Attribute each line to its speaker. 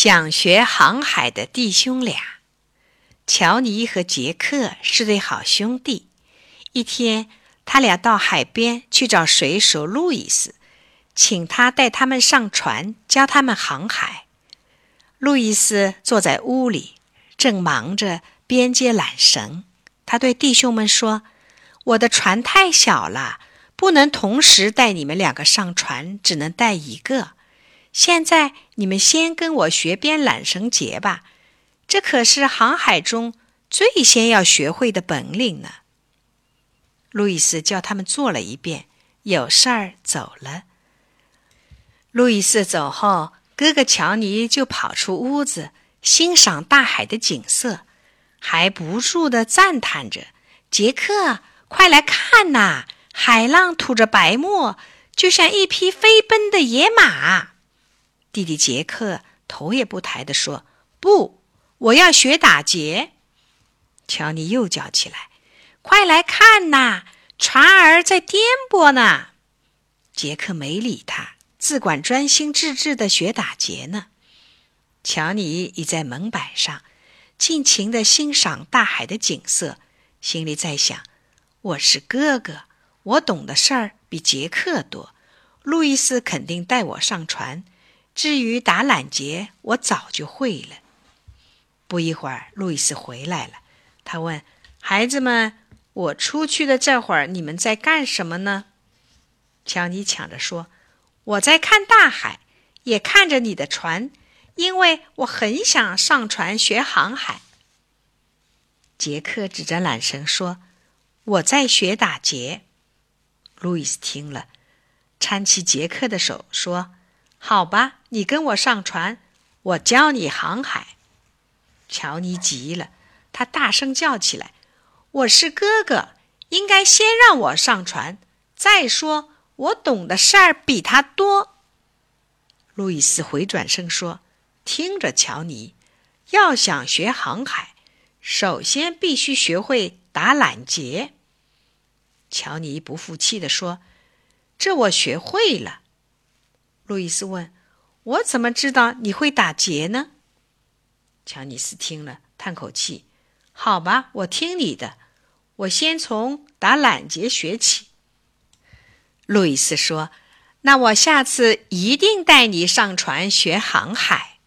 Speaker 1: 想学航海的弟兄俩，乔尼和杰克是对好兄弟。一天，他俩到海边去找水手路易斯，请他带他们上船，教他们航海。路易斯坐在屋里，正忙着编接缆绳。他对弟兄们说：“我的船太小了，不能同时带你们两个上船，只能带一个。”现在你们先跟我学编缆绳结吧，这可是航海中最先要学会的本领呢。路易斯叫他们做了一遍，有事儿走了。路易斯走后，哥哥乔尼就跑出屋子，欣赏大海的景色，还不住地赞叹着：“杰克，快来看呐，海浪吐着白沫，就像一匹飞奔的野马。”弟弟杰克头也不抬地说：“不，我要学打结。”乔尼又叫起来：“快来看呐，船儿在颠簸呢！”杰克没理他，自管专心致志地学打结呢。乔尼倚在门板上，尽情地欣赏大海的景色，心里在想：“我是哥哥，我懂的事儿比杰克多。路易斯肯定带我上船。”至于打缆结，我早就会了。不一会儿，路易斯回来了。他问孩子们：“我出去的这会儿，你们在干什么呢？”乔尼抢着说：“我在看大海，也看着你的船，因为我很想上船学航海。”杰克指着缆绳说：“我在学打结。”路易斯听了，搀起杰克的手说。好吧，你跟我上船，我教你航海。乔尼急了，他大声叫起来：“我是哥哥，应该先让我上船。再说，我懂的事儿比他多。”路易斯回转身说：“听着，乔尼，要想学航海，首先必须学会打缆结。”乔尼不服气地说：“这我学会了。”路易斯问：“我怎么知道你会打劫呢？”乔尼斯听了，叹口气：“好吧，我听你的。我先从打缆结学起。”路易斯说：“那我下次一定带你上船学航海。”